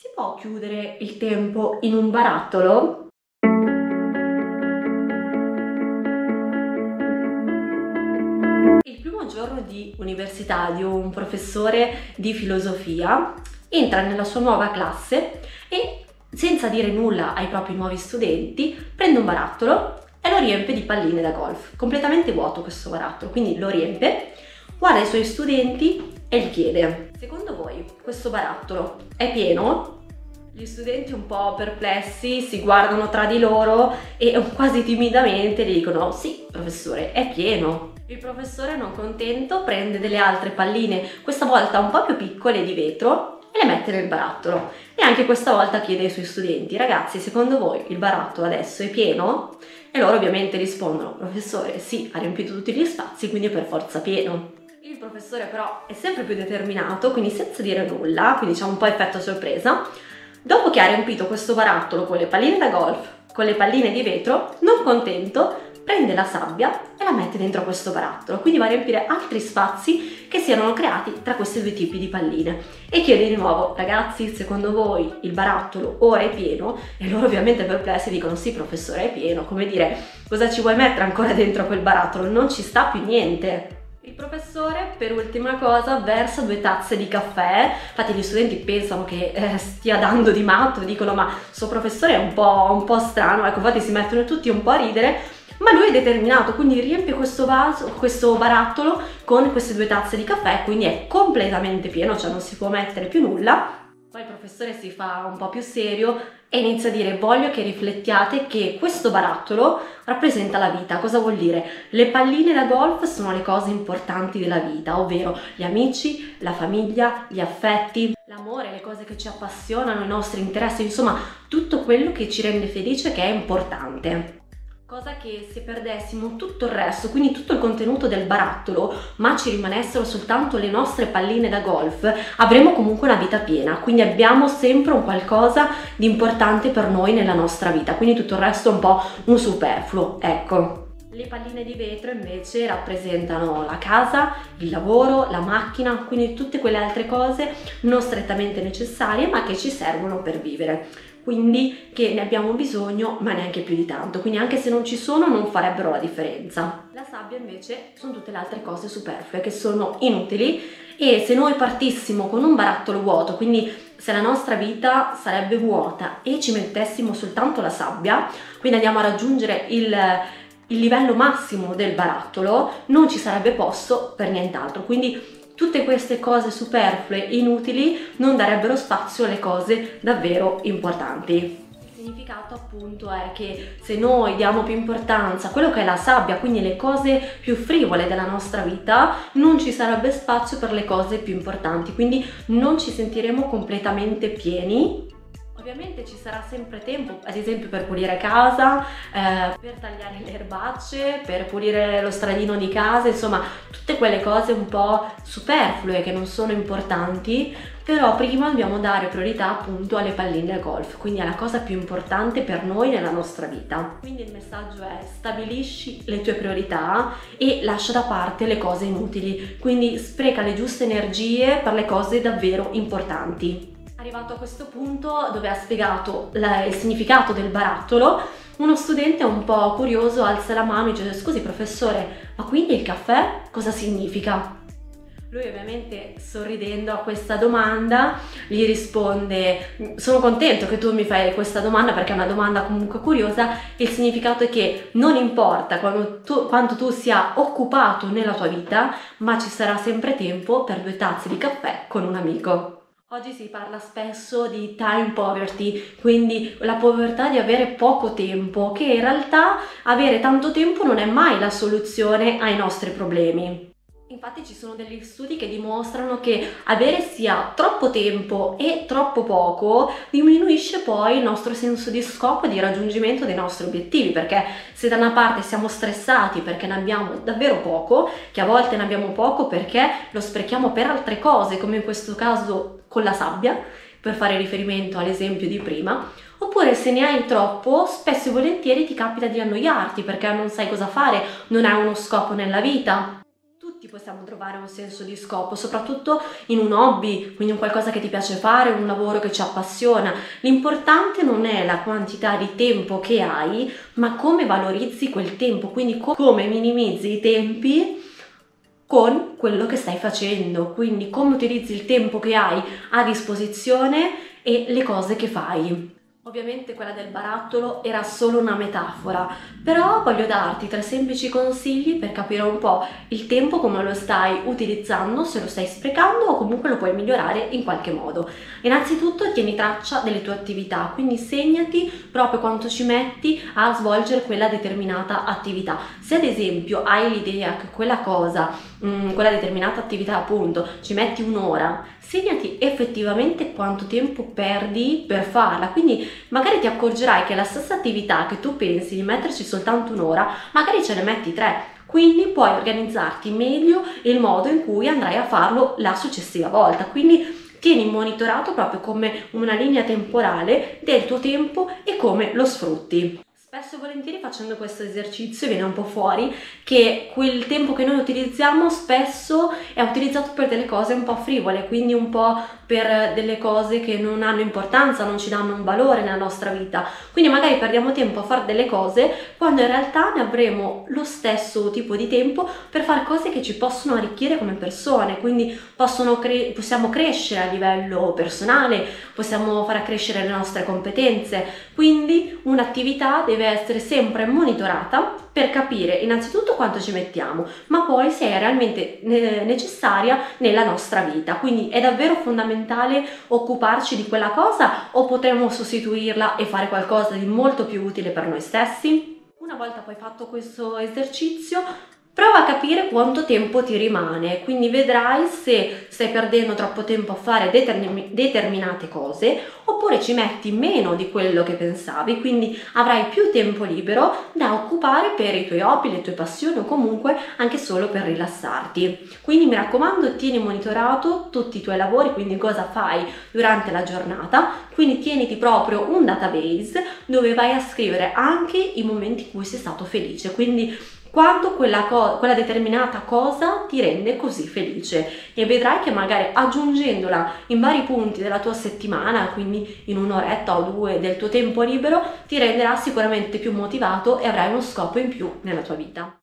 Si può chiudere il tempo in un barattolo? Il primo giorno di università di un professore di filosofia entra nella sua nuova classe e senza dire nulla ai propri nuovi studenti prende un barattolo e lo riempie di palline da golf. Completamente vuoto questo barattolo, quindi lo riempie, guarda i suoi studenti e gli chiede, secondo voi questo barattolo è pieno? Gli studenti un po' perplessi si guardano tra di loro e quasi timidamente gli dicono sì, professore, è pieno. Il professore non contento prende delle altre palline, questa volta un po' più piccole di vetro, e le mette nel barattolo. E anche questa volta chiede ai suoi studenti, ragazzi, secondo voi il barattolo adesso è pieno? E loro ovviamente rispondono, professore, sì, ha riempito tutti gli spazi, quindi è per forza pieno. Il professore però è sempre più determinato, quindi senza dire nulla, quindi c'è un po' effetto sorpresa, dopo che ha riempito questo barattolo con le palline da golf, con le palline di vetro, non contento, prende la sabbia e la mette dentro questo barattolo, quindi va a riempire altri spazi che si erano creati tra questi due tipi di palline. E chiede di nuovo, ragazzi, secondo voi il barattolo ora è pieno? E loro ovviamente perplessi dicono sì professore è pieno, come dire, cosa ci vuoi mettere ancora dentro quel barattolo? Non ci sta più niente. Il professore, per ultima cosa, versa due tazze di caffè. Infatti gli studenti pensano che eh, stia dando di matto, dicono ma suo professore è un po', un po' strano, ecco, infatti si mettono tutti un po' a ridere ma lui è determinato, quindi riempie questo vaso, questo barattolo con queste due tazze di caffè, quindi è completamente pieno, cioè non si può mettere più nulla. Poi il professore si fa un po' più serio e inizia a dire voglio che riflettiate che questo barattolo rappresenta la vita. Cosa vuol dire? Le palline da golf sono le cose importanti della vita, ovvero gli amici, la famiglia, gli affetti, l'amore, le cose che ci appassionano, i nostri interessi, insomma tutto quello che ci rende felice che è importante. Cosa che se perdessimo tutto il resto, quindi tutto il contenuto del barattolo, ma ci rimanessero soltanto le nostre palline da golf, avremo comunque una vita piena, quindi abbiamo sempre un qualcosa di importante per noi nella nostra vita, quindi tutto il resto è un po' un superfluo, ecco. Le palline di vetro invece rappresentano la casa, il lavoro, la macchina, quindi tutte quelle altre cose non strettamente necessarie ma che ci servono per vivere quindi che ne abbiamo bisogno ma neanche più di tanto, quindi anche se non ci sono non farebbero la differenza. La sabbia invece sono tutte le altre cose superflue che sono inutili e se noi partissimo con un barattolo vuoto, quindi se la nostra vita sarebbe vuota e ci mettessimo soltanto la sabbia, quindi andiamo a raggiungere il, il livello massimo del barattolo, non ci sarebbe posto per nient'altro. Quindi tutte queste cose superflue, inutili, non darebbero spazio alle cose davvero importanti. Il significato appunto è che se noi diamo più importanza a quello che è la sabbia, quindi le cose più frivole della nostra vita, non ci sarebbe spazio per le cose più importanti, quindi non ci sentiremo completamente pieni Ovviamente ci sarà sempre tempo, ad esempio per pulire casa, eh, per tagliare le erbacce, per pulire lo stradino di casa, insomma tutte quelle cose un po' superflue che non sono importanti, però prima dobbiamo dare priorità appunto alle palline da golf, quindi alla cosa più importante per noi nella nostra vita. Quindi il messaggio è stabilisci le tue priorità e lascia da parte le cose inutili, quindi spreca le giuste energie per le cose davvero importanti. Arrivato a questo punto dove ha spiegato la, il significato del barattolo, uno studente un po' curioso alza la mano e dice scusi professore, ma quindi il caffè cosa significa? Lui ovviamente sorridendo a questa domanda gli risponde sono contento che tu mi fai questa domanda perché è una domanda comunque curiosa, il significato è che non importa tu, quanto tu sia occupato nella tua vita, ma ci sarà sempre tempo per due tazze di caffè con un amico. Oggi si parla spesso di time poverty, quindi la povertà di avere poco tempo, che in realtà avere tanto tempo non è mai la soluzione ai nostri problemi. Infatti ci sono degli studi che dimostrano che avere sia troppo tempo e troppo poco diminuisce poi il nostro senso di scopo e di raggiungimento dei nostri obiettivi, perché se da una parte siamo stressati perché ne abbiamo davvero poco, che a volte ne abbiamo poco perché lo sprechiamo per altre cose, come in questo caso con la sabbia, per fare riferimento all'esempio di prima, oppure se ne hai troppo, spesso e volentieri ti capita di annoiarti perché non sai cosa fare, non hai uno scopo nella vita tutti possiamo trovare un senso di scopo, soprattutto in un hobby, quindi un qualcosa che ti piace fare, un lavoro che ci appassiona. L'importante non è la quantità di tempo che hai, ma come valorizzi quel tempo, quindi come minimizzi i tempi con quello che stai facendo, quindi come utilizzi il tempo che hai a disposizione e le cose che fai. Ovviamente quella del barattolo era solo una metafora, però voglio darti tre semplici consigli per capire un po' il tempo come lo stai utilizzando, se lo stai sprecando o comunque lo puoi migliorare in qualche modo. Innanzitutto tieni traccia delle tue attività, quindi segnati proprio quanto ci metti a svolgere quella determinata attività. Se ad esempio hai l'idea che quella cosa, mm, quella determinata attività appunto, ci metti un'ora, segnati effettivamente quanto tempo perdi per farla, quindi magari ti accorgerai che la stessa attività che tu pensi di metterci soltanto un'ora, magari ce ne metti tre. Quindi puoi organizzarti meglio il modo in cui andrai a farlo la successiva volta. Quindi tieni monitorato proprio come una linea temporale del tuo tempo e come lo sfrutti. Spesso e volentieri facendo questo esercizio viene un po' fuori che quel tempo che noi utilizziamo spesso è utilizzato per delle cose un po' frivole, quindi un po' per delle cose che non hanno importanza, non ci danno un valore nella nostra vita. Quindi magari perdiamo tempo a fare delle cose quando in realtà ne avremo lo stesso tipo di tempo per fare cose che ci possono arricchire come persone, quindi cre- possiamo crescere a livello personale, possiamo far crescere le nostre competenze. Quindi un'attività deve essere sempre monitorata per capire innanzitutto quanto ci mettiamo, ma poi se è realmente necessaria nella nostra vita. Quindi è davvero fondamentale occuparci di quella cosa o potremmo sostituirla e fare qualcosa di molto più utile per noi stessi? Una volta poi fatto questo esercizio, Prova a capire quanto tempo ti rimane, quindi vedrai se stai perdendo troppo tempo a fare determin- determinate cose oppure ci metti meno di quello che pensavi, quindi avrai più tempo libero da occupare per i tuoi hobby, le tue passioni o comunque anche solo per rilassarti. Quindi mi raccomando, tieni monitorato tutti i tuoi lavori, quindi cosa fai durante la giornata, quindi tieniti proprio un database dove vai a scrivere anche i momenti in cui sei stato felice, quindi quanto quella, co- quella determinata cosa ti rende così felice e vedrai che magari aggiungendola in vari punti della tua settimana, quindi in un'oretta o due del tuo tempo libero, ti renderà sicuramente più motivato e avrai uno scopo in più nella tua vita.